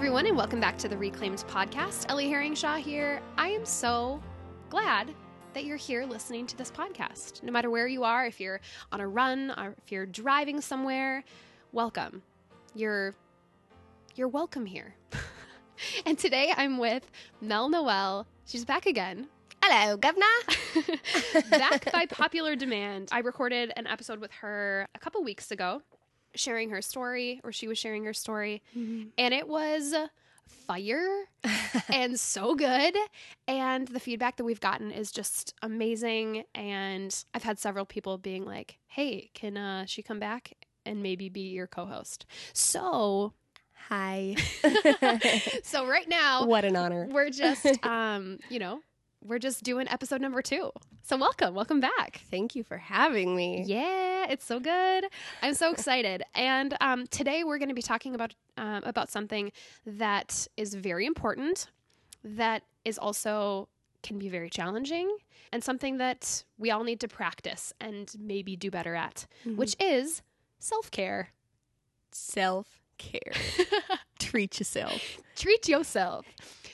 everyone, and welcome back to the Reclaimed podcast. Ellie Herringshaw here. I am so glad that you're here listening to this podcast. No matter where you are, if you're on a run or if you're driving somewhere, welcome. You're you're welcome here. and today I'm with Mel Noel. She's back again. Hello, governor. back by popular demand. I recorded an episode with her a couple weeks ago, sharing her story, or she was sharing her story, and it was fire and so good. And the feedback that we've gotten is just amazing. And I've had several people being like, "Hey, can uh, she come back and maybe be your co-host?" So, Hi. so right now what an honor. we're just, um, you know, we're just doing episode number two. So welcome, welcome back. Thank you for having me. Yeah, it's so good. I'm so excited. And um, today we're going to be talking about um, about something that is very important, that is also can be very challenging, and something that we all need to practice and maybe do better at, which is self care. self care. Treat yourself. Treat yourself.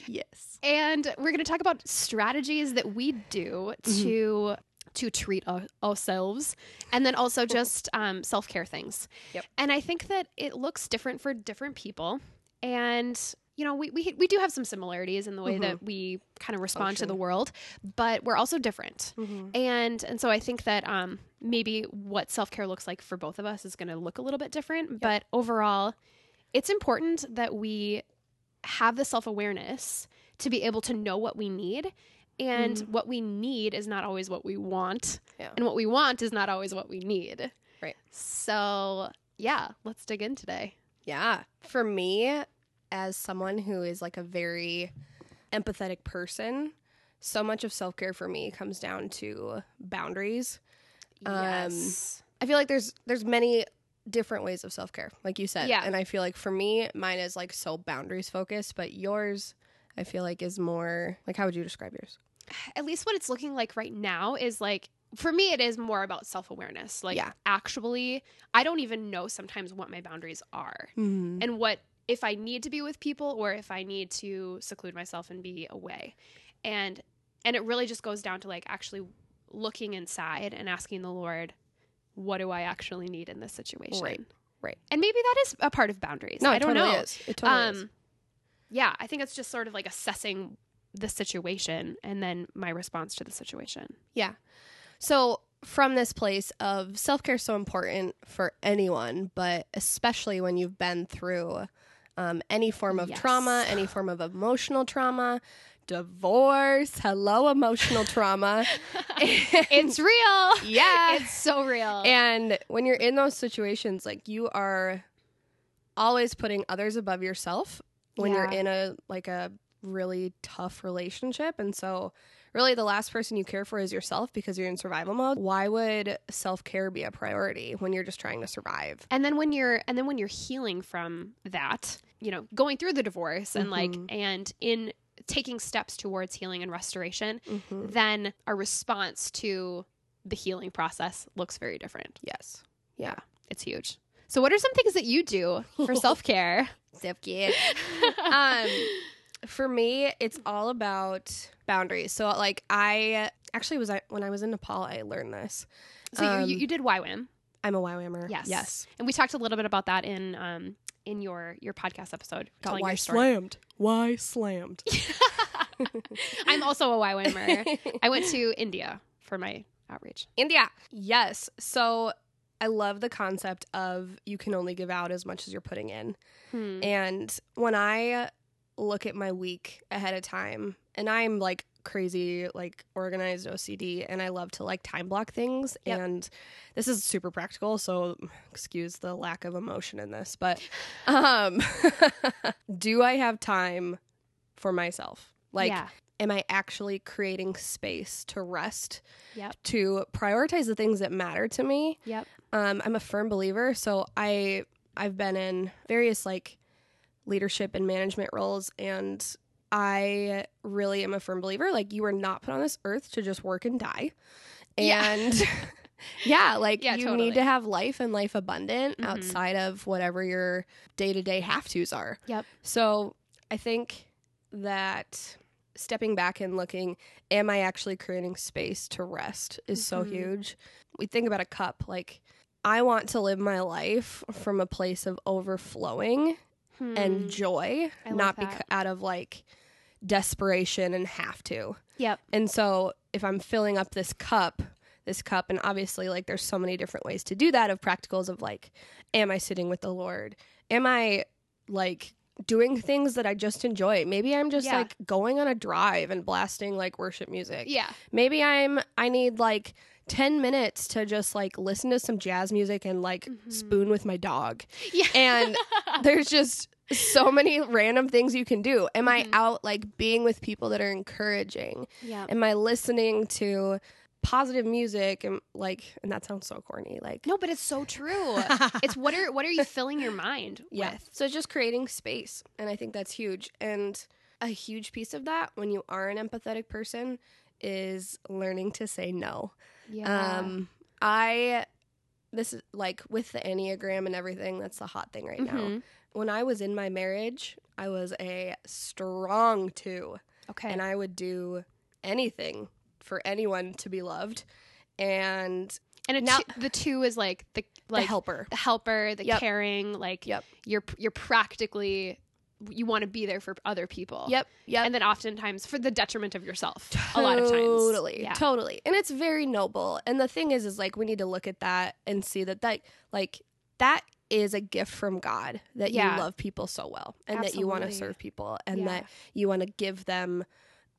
Yes. And we're going to talk about strategies that we do to to treat our, ourselves, and then also just um, self care things. Yep. And I think that it looks different for different people, and you know we we, we do have some similarities in the way that we kind of respond to the world, but we're also different. And and so I think that um, maybe what self care looks like for both of us is going to look a little bit different, but overall, it's important that we have the self awareness to be able to know what we need. And what we need is not always what we want. Yeah. And what we want is not always what we need. Right. So, yeah, let's dig in today. Yeah. For me, as someone who is like a very empathetic person, so much of self care for me comes down to boundaries. Um, I feel like there's there's many different ways of self care, like you said. Yeah. And I feel like for me, mine is like so boundaries focused, but yours, I feel like is more like how would you describe yours? At least what it's looking like right now is like, for me, it is more about self awareness. Like, Yeah. actually, I don't even know sometimes what my boundaries are. Mm-hmm. and what if I need to be with people or if I need to seclude myself and be away. And and it really just goes down to like actually looking inside and asking the Lord, what do I actually need in this situation? Right, right. And maybe that is a part of boundaries. No, I it don't totally know. is. It totally is. um yeah, I think it's just sort of like assessing the situation and then my response to the situation. Yeah. So from this place of self care, so important for anyone, but especially when you've been through um, any form of Yes. trauma, any form of emotional trauma, divorce, hello, emotional trauma. It's real. yeah. It's so real. And when you're in those situations, like you are always putting others above yourself when you're in a like a really tough relationship. And so really the last person you care for is yourself because you're in survival mode. Why would self-care be a priority when you're just trying to survive? and then when you're and then when you're healing from that you know going through the divorce and like mm-hmm. and in taking steps towards healing and restoration Mhm. then our response to the healing process looks very different Yes. Yeah. It's huge so what are some things that you do for self-care Self-care. um for me it's all about boundaries. So like I actually was when I was in Nepal I learned this. so you, Um, you, you did YWAM I'm a YWAMer. yes Yes. and we talked a little bit about that in um in your your podcast episode Got why slammed. Why slammed? i'm also a YWAMer i went to india for my outreach India. Yes. So I love the concept of you can only give out as much as you're putting in. Hmm. And when I look at my week ahead of time, and I'm like crazy, like organized OCD, and I love to like time block things. Yep. And this is super practical, so excuse the lack of emotion in this, but um, do I have time for myself? Like, yeah am I actually creating space to rest? Yep. To prioritize the things that matter to me. yep Um, I'm a firm believer, so I I've been in various like leadership and management roles, and I really am a firm believer. Like you are not put on this earth to just work and die, Yeah. and yeah, like Yeah, you totally. need to have life and life abundant Mhm. outside of whatever your day to day have tos are. Yep. So I think that stepping back and looking, am I actually creating space to rest is so Mhm. huge. We think about a cup, like I want to live my life from a place of overflowing and Hmm. joy, I not beca- out of like desperation and have to. Yep. And so if I'm filling up this cup, this cup, and obviously like there's so many different ways to do that of practicals of like, am I sitting with the Lord? Am I like doing things that I just enjoy? Maybe I'm just Yeah. like going on a drive and blasting like worship music. Yeah. Maybe I'm I need like 10 minutes to just like listen to some jazz music and like Mhm. spoon with my dog. Yeah. And there's just so many random things you can do. Am I Mhm. out like being with people that are encouraging? yeah. Am I listening to positive music and like and that sounds so corny like No, but it's so true. it's what are what are you filling your mind yeah with? so just creating space and i think that's huge and a huge piece of that when you are an empathetic person is learning to say no Yeah. um i this is like with the enneagram and everything that's the hot thing right now Mhm. When i was in my marriage i was a strong two Okay. and I would do anything for anyone to be loved. And and now- two, the two is like the like the helper. the helper, the Yep. caring, like Yep. you're you're practically you want to be there for other people. Yep. Yep. And then oftentimes for the detriment of yourself. A lot of times. Totally. Yeah. Totally. And it's very noble. And the thing is, is like we need to look at that and see that that like that is a gift from God that Yeah. you love people so well and that you want to serve people and Yeah. that you want to give them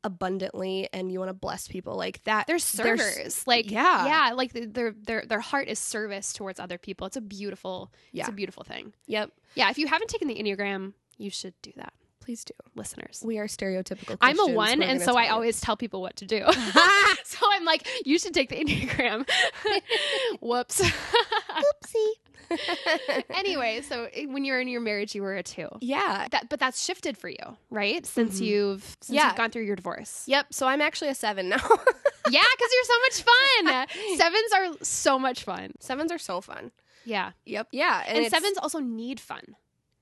abundantly and you want to bless people like that. They're servers. like yeah. Yeah, like their their their heart is service towards other people. It's a beautiful it's Yeah. a beautiful thing. Yep. Yeah, if you haven't taken the Enneagram, you should do that, Please do. listeners. We are stereotypical. I'm a one, We're and so I always tell people what to do. so I'm like, you should take the Enneagram. Whoops. Oopsie. anyway, so eh, when you're in your marriage, you were a two. yeah. That, but that's shifted for you, right? Since Mhm. you've since Yeah. you've gone through your divorce. Yep. So I'm actually a seven now. Yeah, because you're so much fun. Sevens are so much fun. Sevens are so fun. Yeah, Yep. Yeah. and, it's- sevens also need fun.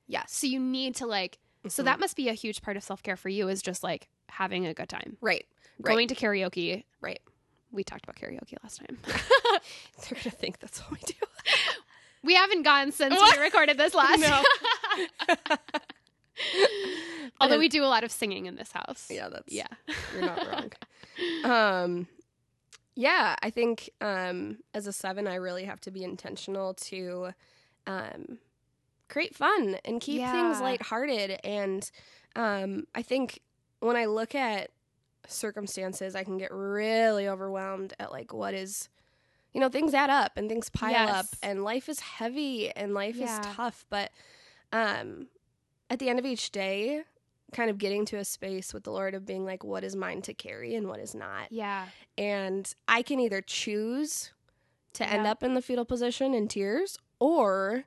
Yeah. So you need to like. So Mhm. that must be a huge part of self care for you is just like having a good time, Right. Right. going to karaoke. Right. We talked about karaoke last time. They're gonna think that's all we do. we haven't gone since What? we recorded this last. No. Although we do a lot of singing in this house. Yeah. That's. Yeah. You're not wrong. um. Yeah. I think um as a seven, I really have to be intentional to um create fun and keep things Yeah. lighthearted. And um, I think when I look at circumstances, I can get really overwhelmed at like what is, you know, things add up and things pile Yes. up, and life is heavy and life Yeah. is tough. But um, at the end of each day, kind of getting to a space with the Lord of being like, what is mine to carry and what is not. Yeah. And I can either choose to end up in the fetal position in tears, or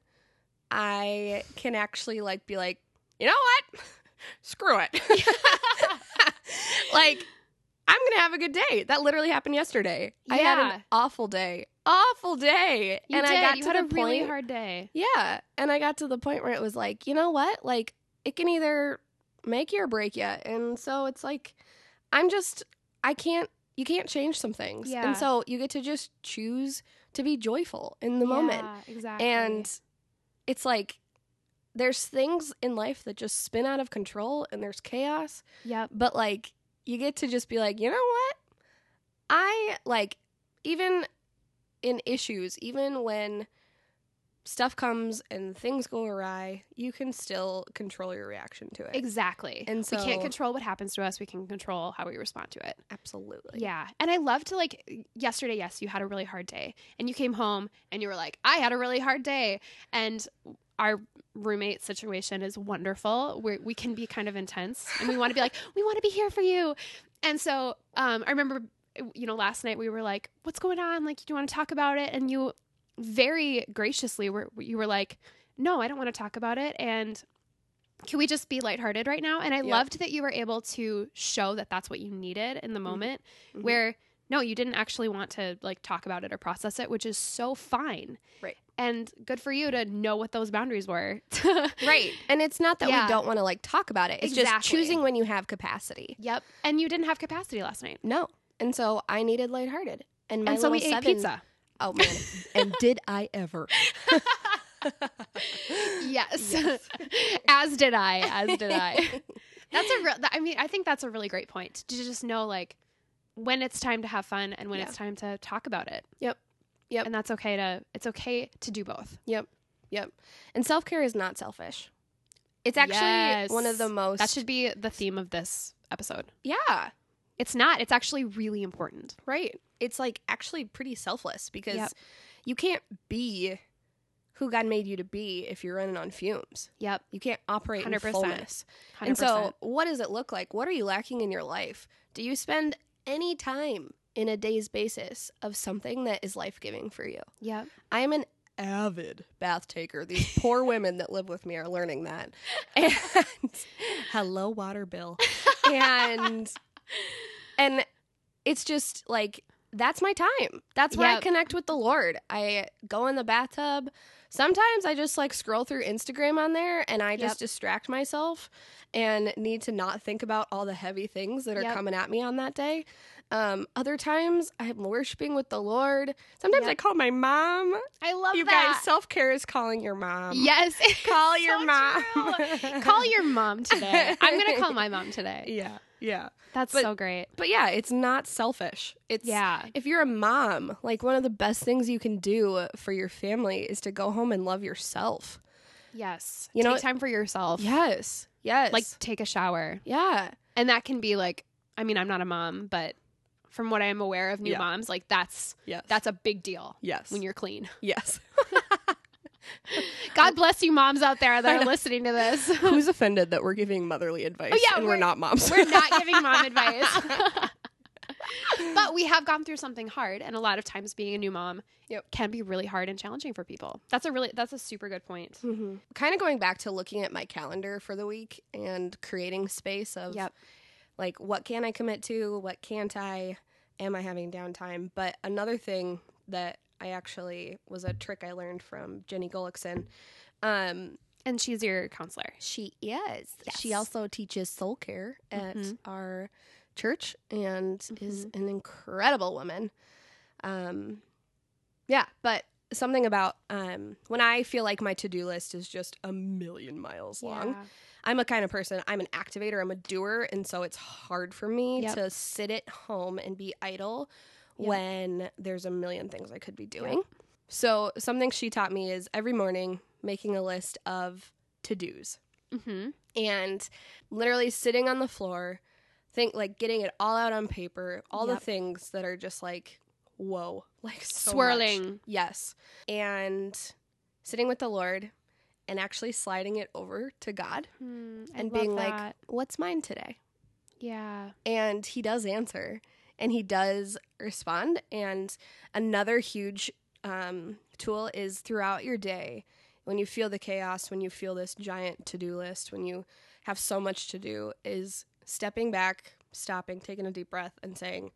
I can actually like be like, you know what? Screw it. like, I'm gonna have a good day. That literally happened yesterday. I had an awful day. Awful day. You and did. I got you to the a really point- hard day. Yeah. And I got to the point where it was like, you know what? Like, it can either make you or break you. And so it's like, I'm just, I can't, you can't change some things. Yeah. And so you get to just choose to be joyful in the moment. Exactly. And it's like, there's things in life that just spin out of control and there's chaos. Yeah. But like, you get to just be like, you know what? I like, even in issues, even when stuff comes and things go awry, you can still control your reaction to it. Exactly. And so we can't control what happens to us. We can control how we respond to it. Absolutely. Yeah. And I love to like yesterday, yes, you had a really hard day and you came home and you were like, I had a really hard day. And our roommate situation is wonderful. we we can be kind of intense and we want to be like, we want to be here for you. And so um, I remember, you know, last night we were like, what's going on? Like, do you want to talk about it? And you very graciously were, you were like, no, I don't want to talk about it. And can we just be lighthearted right now? And I Yep. loved that you were able to show that that's what you needed in the moment Mhm. where no, you didn't actually want to like talk about it or process it, which is so fine. Right. And good for you to know what those boundaries were. Right. And it's not that Yeah. we don't want to like talk about it. It's just choosing when you have capacity. Yep. And you didn't have capacity last night. No. And so I needed lighthearted. And my and so we ate seven- pizza. Oh man. and did I ever? Yes. as did I. As did I. That's a real I mean, I think that's a really great point. To just know like when it's time to have fun and when Yeah. it's time to talk about it. Yep. Yep. And that's okay to it's okay to do both. Yep. Yep. And self care is not selfish. It's actually Yes. one of the most That should be the theme of this episode. Yeah. It's not. It's actually really important. Right. It's like actually pretty selfless because Yep. you can't be who God made you to be if you're running on fumes. Yep. You can't operate in 100%. fullness. 100%. And so, what does it look like? What are you lacking in your life? Do you spend any time in a day's basis of something that is life giving for you? Yep. I am an avid bath taker. These poor women that live with me are learning that. And hello, water bill. And and it's just like that's my time. That's where I connect with the Lord. I go in the bathtub. Sometimes I just like scroll through Instagram on there and I just Yep. distract myself and need to not think about all the heavy things that are Yep. coming at me on that day. Um, other times I'm worshiping with the Lord. Sometimes Yep. I call my mom. I love You guys, self care is calling your mom. Yes. Call your so mom. call your mom today. I'm going to call my mom today. Yeah, yeah. That's But- so great. But yeah, it's not selfish. It's Yeah. If you're a mom, like one of the best things you can do for your family is to go home and love yourself. Yes. You know take what- time for yourself. Yes. Yes. Like take a shower. yeah. And that can be like I mean, I'm not a mom, but from what I'm aware of new Yeah. moms, like that's Yes. that's a big deal yes. when you're clean. yes. God bless you moms out there that are listening to this. Who's offended that we're giving motherly advice Oh, yeah, and we're, we're- not moms? We're not giving mom advice. but we have gone through something hard and a lot of times being a new mom Yep. can be really hard and challenging for people. That's a really that's a super good point. mm-hmm. Kind of going back to looking at my calendar for the week and creating space of Yep. Like what can I commit to, what can't I, am I having downtime? But another thing that I actually was a trick I learned from Jenny Gullickson. Um, And she's your counselor. she is. She also teaches soul care at Mhm. our church and is Mm-hmm. an incredible woman. Um, yeah, but something about um, when I feel like my to do list is just a million miles long. Yeah. I'm a kind of person, I'm an activator, I'm a doer. And so it's hard for me Yep. to sit at home and be idle Yep. when there's a million things I could be doing. So something she taught me is every morning making a list of to dos Mhm. and literally sitting on the floor, think like getting it all out on paper, all the things that are just like, whoa, like so much. Swirling. Yes. And sitting with the Lord and actually sliding it over to God I and being like, what's mine today? yeah. And he does answer and he does respond. And another huge um, tool is throughout your day, when you feel the chaos, when you feel this giant to do list, when you have so much to do, is stepping back, stopping, taking a deep breath, and saying,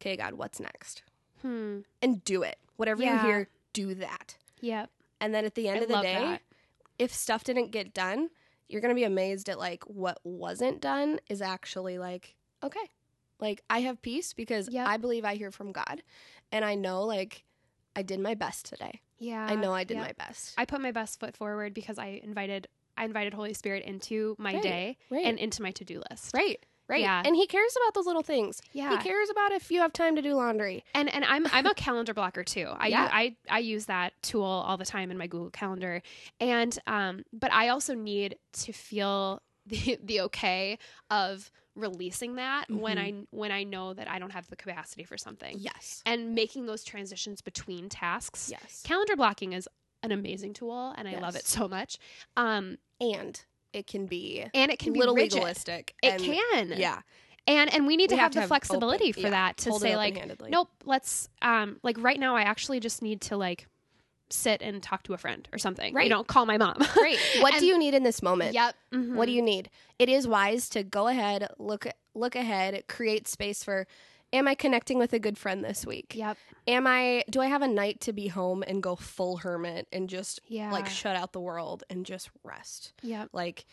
okay, God, what's next? Hmm. And do it. Whatever you hear, do that. Yep. And then at the end I of the day, that. if stuff didn't get done, you're going to be amazed at like what wasn't done is actually like, okay. Like I have peace because Yep. I believe I hear from God and I know like I did my best today. Yeah. I know I did my best. I put my best foot forward because I invited I invited Holy Spirit into my Right, day right. and into my to-do list. right. Right. Yeah. And he cares about those little things. Yeah. He cares about if you have time to do laundry. And and I'm I'm a calendar blocker too. I Yeah. I I use that tool all the time in my Google Calendar. And um but I also need to feel the the okay of releasing that when I when I know that I don't have the capacity for something. Yes. And making those transitions between tasks. Yes. Calendar blocking is an amazing tool and I love it so much. Um And it can be and it can be little rigid. legalistic. It and- can. Yeah. And and we need We to have have to the have flexibility open- for yeah, that to say like nope, let's um like right now I actually just need to like sit and talk to a friend or something. Right. You know, call my mom. Right. What And- do you need in this moment? Yep. What do you need? It is wise to go ahead, look look ahead, create space for Am I connecting with a good friend this week? Yep. Am I do I have a night to be home and go full hermit and just Yeah. like shut out the world and just rest? Yep. Like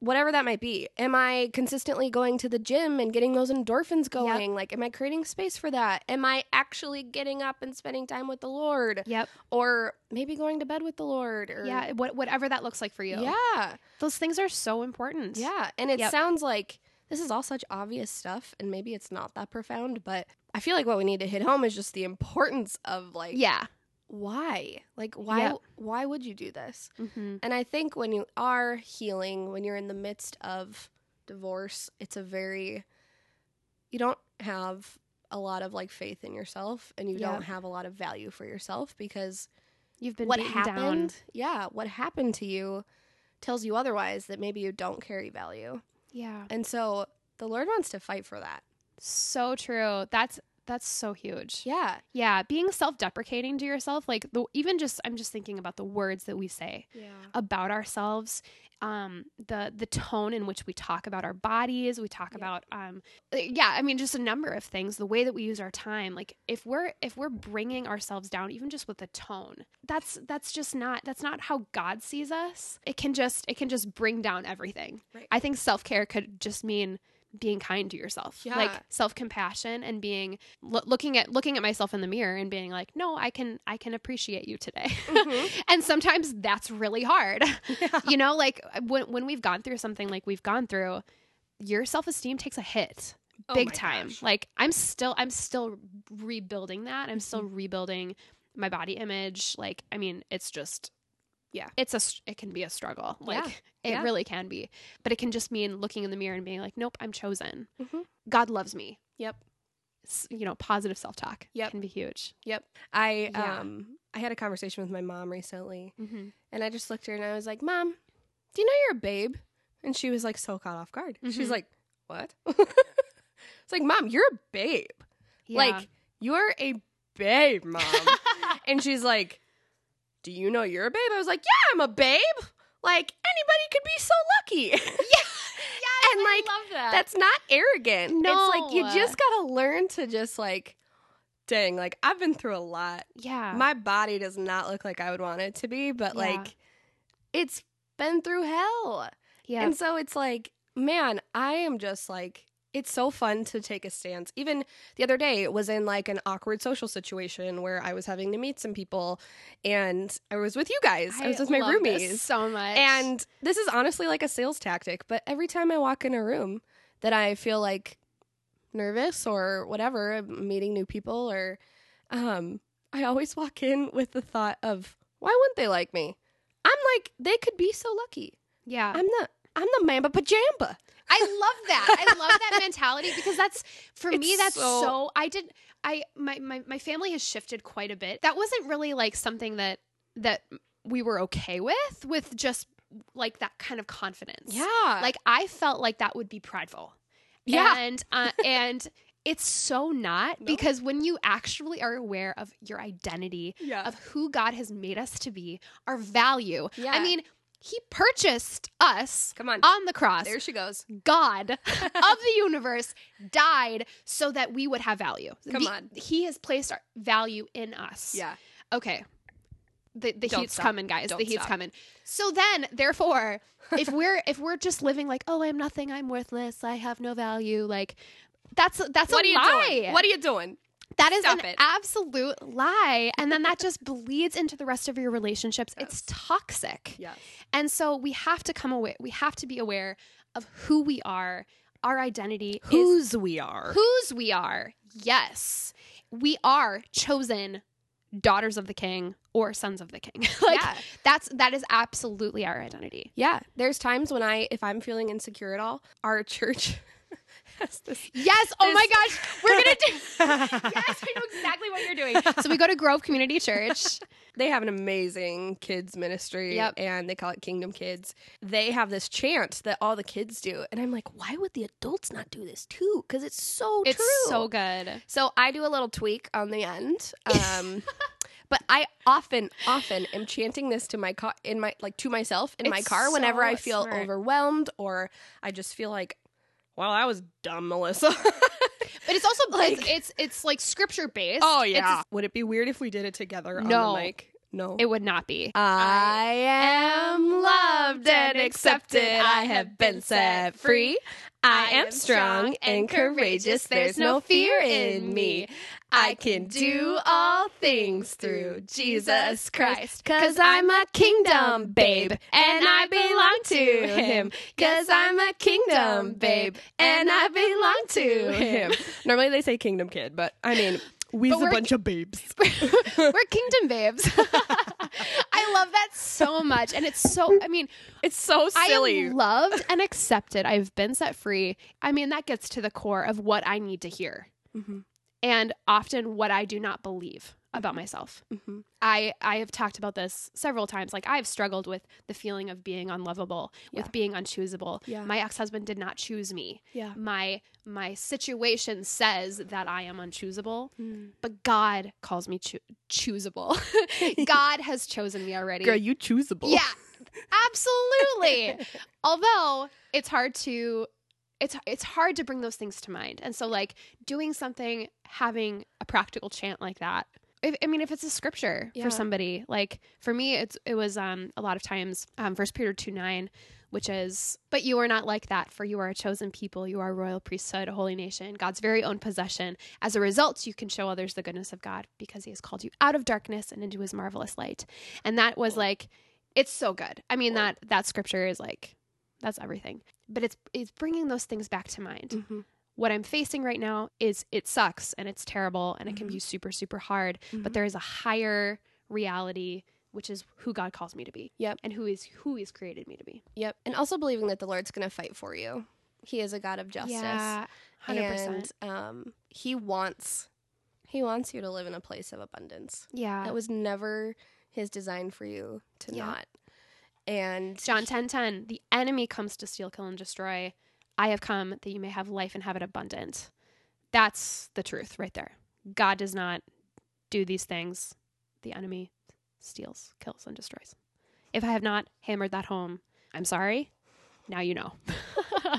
whatever that might be. Am I consistently going to the gym and getting those endorphins going? Like am I creating space for that? Am I actually getting up and spending time with the Lord Yep. or maybe going to bed with the Lord or Yeah. What, whatever that looks like for you. Yeah. Those things are so important. Yeah, and it Yep. sounds like this is all such obvious stuff and maybe it's not that profound, but I feel like what we need to hit home is just the importance of like Yeah. why? Like why Yep. why would you do this? Mm-hmm. And I think when you are healing, when you're in the midst of divorce, it's a very you don't have a lot of like faith in yourself and you Yeah. don't have a lot of value for yourself because You've been what happened, down. yeah, what happened to you tells you otherwise that maybe you don't carry value. Yeah. And so the Lord wants to fight for that. So true. That's that's so huge. Yeah. Yeah, being self-deprecating to yourself, like the even just I'm just thinking about the words that we say Yeah. about ourselves, um, the the tone in which we talk about our bodies, we talk Yeah. about um, uh, yeah, I mean just a number of things, the way that we use our time. Like if we're if we're bringing ourselves down, even just with the tone, that's that's just not that's not how God sees us. It can just it can just bring down everything. Right. I think self care could just mean being kind to yourself like self-compassion and being loo- looking at looking at myself in the mirror and being like no i can i can appreciate you today Mhm. and sometimes that's really hard Yeah. you know like when, when we've gone through something like we've gone through your self-esteem takes a hit Oh big my time gosh. like i'm still i'm still rebuilding that i'm Mm-hmm. still rebuilding my body image like i mean it's just Yeah. it's a it can be a struggle like Yeah. it Yeah. really can be but it can just mean looking in the mirror and being like nope i'm chosen Mhm. god loves me Yep. You know positive self-talk Yep. can be huge Yep. I Yeah. um I had a conversation with my mom recently mm-hmm. and I just looked at her and I was like, "Mom, do you know you're a babe?" And she was like so caught off guard. Mhm. She's like, "What?" it's like, "Mom, you're a babe. Like, you're a babe, mom." and she's like, "Do you know you're a babe?" I was like, "Yeah, I'm a babe. Like anybody could be so lucky." yeah and, like, love that That's not arrogant. No. It's like you just gotta learn to just like, dang, like I've been through a lot. yeah My body does not look like I would want it to be, but Yeah. like it's been through hell. yeah And so it's like, man, I am just like it's so fun to take a stance. Even the other day, it was in like an awkward social situation where I was having to meet some people and I was with you guys. I, was with my roomies. so much And this is honestly like a sales tactic, but every time I walk in a room that I feel like nervous or whatever, meeting new people or um I always walk in with the thought of why wouldn't they like me? I'm like they could be so lucky. yeah I'm the I'm the mamba pajamba. I love that. I love that mentality because that's for me that's so, so- I did I my, my my family has shifted quite a bit. That wasn't really like something that that we were okay with with just like that kind of confidence. Yeah. Like I felt like that would be prideful. Yeah. And uh, and it's so not No. because when you actually are aware of your identity, yeah. of who God has made us to be, our value. Yeah. I mean, he purchased us Come on. on the cross. there she goes. God of the universe died so that we would have value. Come The- on. He has placed our value in us. Yeah. Okay. The the Don't heat's stop. coming, guys. Don't the heat's stop. coming. So then, therefore, if we're if we're just living like, oh, I'm nothing, I'm worthless, I have no value, like that's that's What a are you lie. doing? What are you doing? That is Stop an it. absolute lie. And then that just bleeds into the rest of your relationships. It's toxic. Yes. And so we have to come away, we have to be aware of who we are. Our identity is Whose we are. whose we are. Yes. We are chosen daughters of the king or sons of the king. like yeah. that's that is absolutely our identity. Yeah. There's times when I if I'm feeling insecure at all, our church this Yes. Oh my gosh. We're going to do Yes, I know exactly what you're doing. So we go to Grove Community Church. they have an amazing kids ministry Yep. and they call it Kingdom Kids. They have this chant that all the kids do. And I'm like, why would the adults not do this too? Because it's so It's true. so good. So I do a little tweak on the end. Um, but I often, often am chanting this to my car in my like to myself in my car whenever so I feel smart. overwhelmed or I just feel like, well, that was dumb, Melissa. But it's also Like- it's, it's oh, it's like scripture based. Oh It's- yeah. Would it be weird if we did it together on No. the mic? No. it would not be. I am loved and accepted. I have been set free. I am strong and courageous. There's no fear in me. I can do all things through Jesus Christ. Cause I'm a kingdom babe and I belong to him. Cause I'm a kingdom babe and I belong to him. Normally they say kingdom kid, but I mean, we's a we're- bunch of babes. We're kingdom babes. I love that so much, and it's so. I mean, It's so I silly. am loved and accepted. I've been set free. I mean, that gets to the core of what I need to hear, Mhm. and often what I do not believe about myself. Mhm. I I have talked about this several times. Like I've struggled with the feeling of being unlovable, Yeah. with being unchoosable. Yeah. My ex husband did not choose me. Yeah. My my situation says that I am unchoosable, Mm. but God calls me choo- choosable. God has chosen me already. Girl, you choosable. Yeah, absolutely. Although it's hard to it's it's hard to bring those things to mind. And so like doing something having a practical chant like that. If, I mean if it's a scripture Yeah. for somebody, like for me it's it was um a lot of times um first Peter 2 9 which is, but you are not like that, for you are a chosen people, you are a royal priesthood, a holy nation, God's very own possession. As a result, you can show others the goodness of God because he has called you out of darkness and into his marvelous light. And that was like, it's so good. I mean, that that scripture is like, that's everything. But it's it's bringing those things back to mind. Mhm. What I'm facing right now is it sucks and it's terrible and it can Mhm. be super super hard. Mhm. But there is a higher reality, which is who God calls me to be. Yep. And who is who He's created me to be. Yep. And also believing that the Lord's going to fight for you. He is a God of justice. Yeah, hundred percent. And um, he wants he wants you to live in a place of abundance. Yeah. That was never his design for you to Yeah. not. And John ten ten. The enemy comes to steal, kill, and destroy. I have come that you may have life and have it abundant. That's the truth right there. God does not do these things. The enemy steals, kills, and destroys. If I have not hammered that home, I'm sorry. Now you know.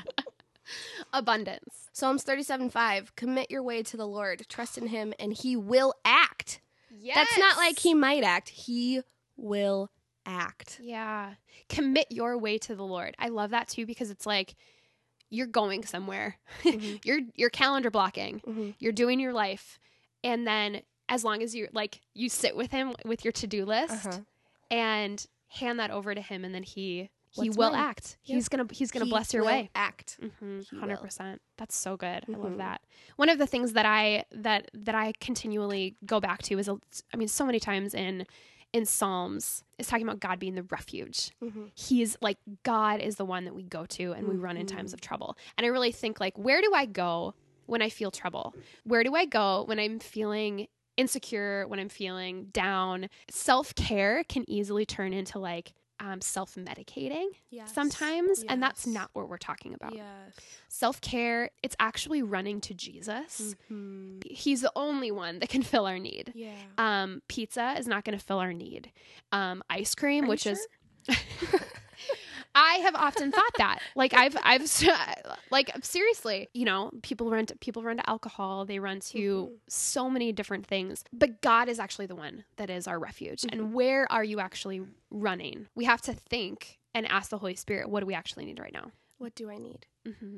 Abundance. Psalms 37 5, commit your way to the Lord, trust in him, and he will act. Yes. That's not like he might act, he will act. Yeah. Commit your way to the Lord. I love that too because it's like you're going somewhere. Mhm. you're you're calendar blocking. Mhm. You're doing your life. And then as long as you like you sit with him with your to-do list Uh-huh. and hand that over to him and then he he What's will mine? act. Yep. He's to he's to He bless your will way. Act. Mm-hmm, Hundred percent. That's so good. I love Mhm. that. One of the things that I that that I continually go back to is, a- I mean, so many times in in Psalms is talking about God being the refuge. Mhm. He's like God is the one that we go to and we run in times of trouble. And I really think like, where do I go when I feel trouble? Where do I go when I'm feeling insecure? When I'm feeling down? Self care can easily turn into like um, self medicating Yes. sometimes, and that's not what we're talking about. Yes. Self care, it's actually running to Jesus. Mhm. He's the only one that can fill our need. Yeah. Um, pizza is not going to fill our need. Um, ice cream, Are which is. I have often thought that. Like I've I've like seriously, you know, people run to people run to alcohol, they run to Mhm. so many different things. But God is actually the one that is our refuge. Mm-hmm. And where are you actually running? We have to think and ask the Holy Spirit, what do we actually need right now? What do I need? Mm-hmm.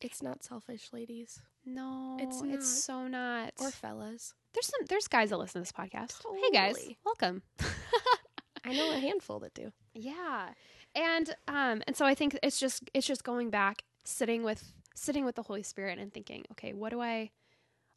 It's not selfish, ladies No, It's it's, so not. or fellas. there's some there's guys that listen to this podcast. Hey guys, welcome. I know a handful that do. yeah, and um and so I think it's just it's just going back, sitting with sitting with the Holy Spirit and thinking, okay, what do I,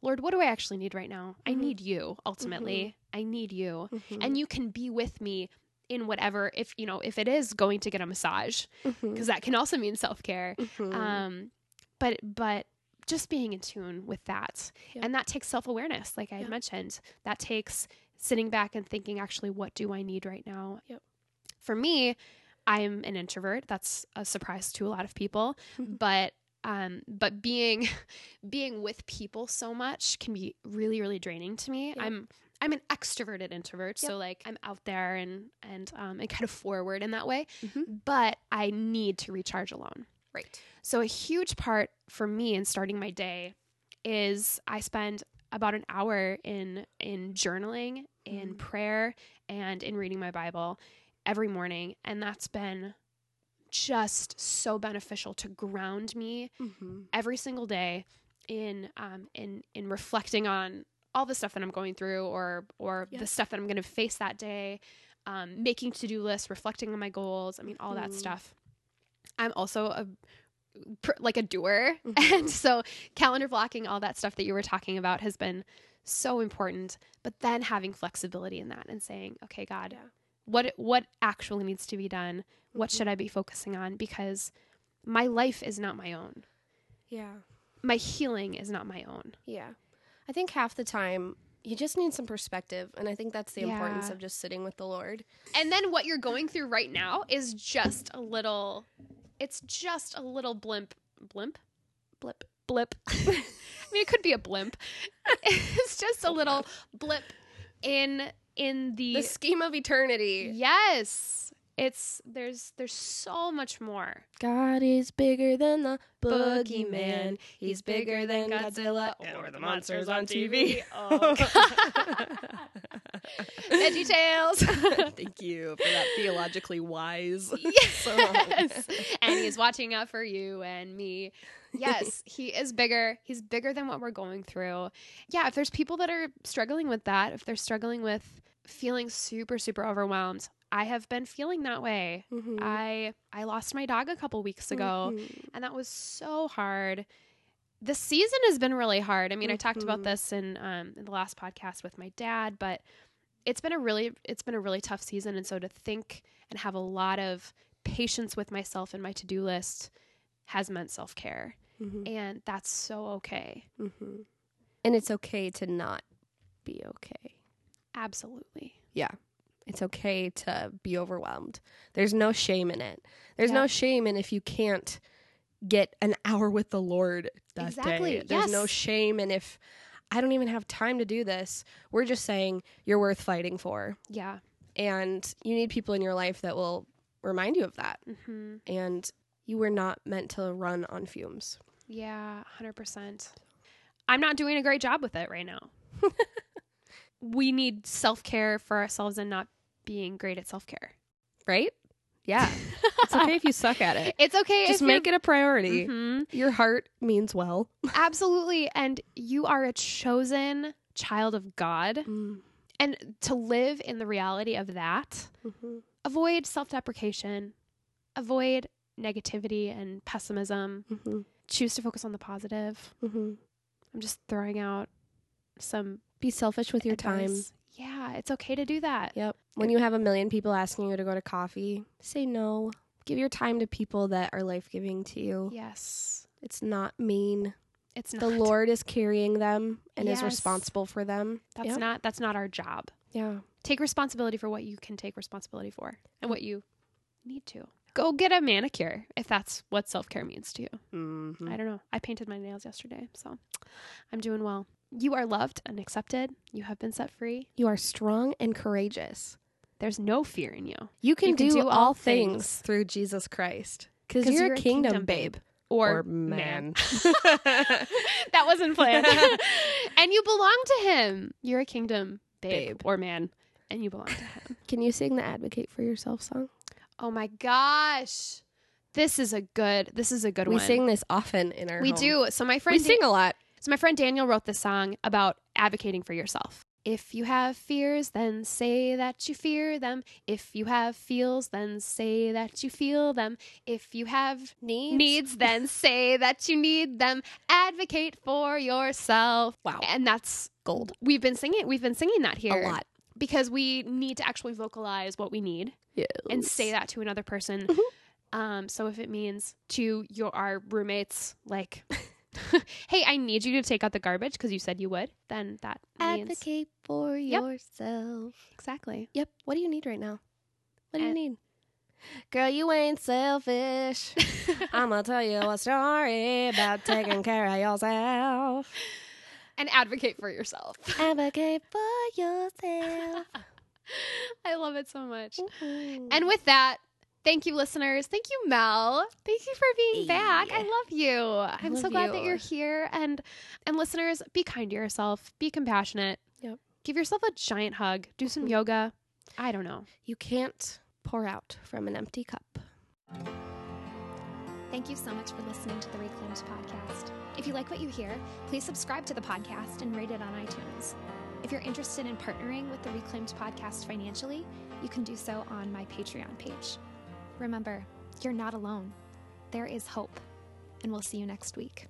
Lord, what do I actually need right now? I Mhm. need you. Ultimately, I need you, Mm-hmm. and you can be with me in whatever. If you know if it is going to get a massage, Mm-hmm. because that can also mean self care. Mhm. um but but just being in tune with that Yeah. and that takes self-awareness like i Yeah. mentioned that takes sitting back and thinking actually what do i need right now Yep. for me i'm an introvert that's a surprise to a lot of people Mhm. but um but being being with people so much can be really really draining to me Yeah. i'm i'm an extroverted introvert so like i'm out there and and um and kind of forward in that way Mhm. but i need to recharge alone right. so, a huge part for me in starting my day is I spend about an hour in in journaling, in Mm. prayer, and in reading my Bible every morning, and that's been just so beneficial to ground me Mm-hmm. every single day in um in in reflecting on all the stuff that I'm going through or or Yeah. the stuff that I'm going to face that day um making to-do lists reflecting on my goals I mean all that Mhm. stuff I'm also a pr- like a doer Mhm. and so calendar blocking all that stuff that you were talking about has been so important but then having flexibility in that and saying okay God Yeah. What what actually needs to be done what Mhm. should I be focusing on because my life is not my own Yeah. my healing is not my own. Yeah. I think half the time you just need some perspective. And I think that's the importance of just sitting with the Lord. And then what you're going through right now is just a little it's just a little blimp blimp blip blip. I mean it could be a blimp. It's just a little blip in in the, The scheme of eternity. Yes. It's there's there's so much more. God is bigger than the Boogeyman. He's bigger than Godzilla or the monsters on TV. Oh. Veggie Tales. Thank you for that theologically wise. yes. and he's watching out for you and me. Yes, he is bigger. He's bigger than what we're going through. Yeah, if there's people that are struggling with that, if they're struggling with feeling super super overwhelmed, I have been feeling that way. Mhm. I I lost my dog a couple weeks ago Mhm. and that was so hard. The season has been really hard. I mean, I talked about Mhm. this in um, in the last podcast with my dad, but it's been a really it's been a really tough season, and so to think and have a lot of patience with myself and my to do list has meant self care, Mhm. and that's so okay. Mhm. And it's okay to not be okay. Absolutely. Yeah. It's okay to be overwhelmed. There's no shame in it. There's Yeah. no shame in if you can't get an hour with the Lord that Exactly, day. There's no shame in if I don't even have time to do this. We're just saying you're worth fighting for. Yeah. And you need people in your life that will remind you of that. hmm And you were not meant to run on fumes. Yeah, 100%. I'm not doing a great job with it right now. we need self care for ourselves and not being great at self care. Right? Yeah. It's okay if you suck at it. It's okay Just make it a priority. Mhm. Your heart means well. Absolutely. And you are a chosen child of God. And to live in the reality of that, Mm-hmm. avoid self deprecation, avoid negativity and pessimism, Mm-hmm. choose to focus on the positive. Mm-hmm. I'm just throwing out some Be selfish with your time. Yeah, it's okay to do that. Yep. When you have a million people asking you to go to coffee, say no. Give your time to people that are life giving to you. Yes. It's not mean. It's not. The Lord is carrying them and is responsible for them. That's Yep. not that's not our job. Yeah. Take responsibility for what you can take responsibility for and what you need to. Go get a manicure if that's what self-care means to you. Mm-hmm. I don't know. I painted my nails yesterday, so I'm doing well. You are loved and accepted. You have been set free. You are strong and courageous. There's no fear in you. You can, You can do, do all things, things. through Jesus Christ. Because you're, you're a kingdom, kingdom babe. Or, man. that wasn't planned. and you belong to him. You're a kingdom babe, Babe. or man, and you belong to him. Can you sing the Advocate for Yourself song? Oh my gosh. This is a good this is a good we one. We sing this often in our we home. do. So my We friend sing a lot. So my friend Daniel wrote this song about advocating for yourself. If you have fears, then say that you fear them. If you have feels, then say that you feel them. If you have Needs. needs, then say that you need them. Advocate for yourself. Wow. And that's Gold. we've been singing we've been singing that here A lot. because we need to actually vocalize what we need Yes. and say that to another person. Mhm. Um, so if it means to your our roommates, like, hey, I need you to take out the garbage because you said you would, then that means Advocate for Yep. yourself. exactly. Yep. What do you need right now? What do you need? Girl, you ain't selfish. I'm gonna tell you a story about taking care of yourself. and advocate for yourself. Advocate for yourself. I love it so much. and And with that, Thank you, listeners. Thank you, Mel. Thank you for being back. I love you. I'm so love glad that you. you're here. And and listeners, be kind to yourself. Be compassionate. Yep. Give yourself a giant hug. Do some mm-hmm. yoga. I don't know. You can't pour out from an empty cup. Thank you so much for listening to the Reclaimed podcast. If you like what you hear, please subscribe to the podcast and rate it on iTunes. If you're interested in partnering with the Reclaimed podcast financially, you can do so on my Patreon page. Remember, you're not alone. There is hope, and we'll see you next week.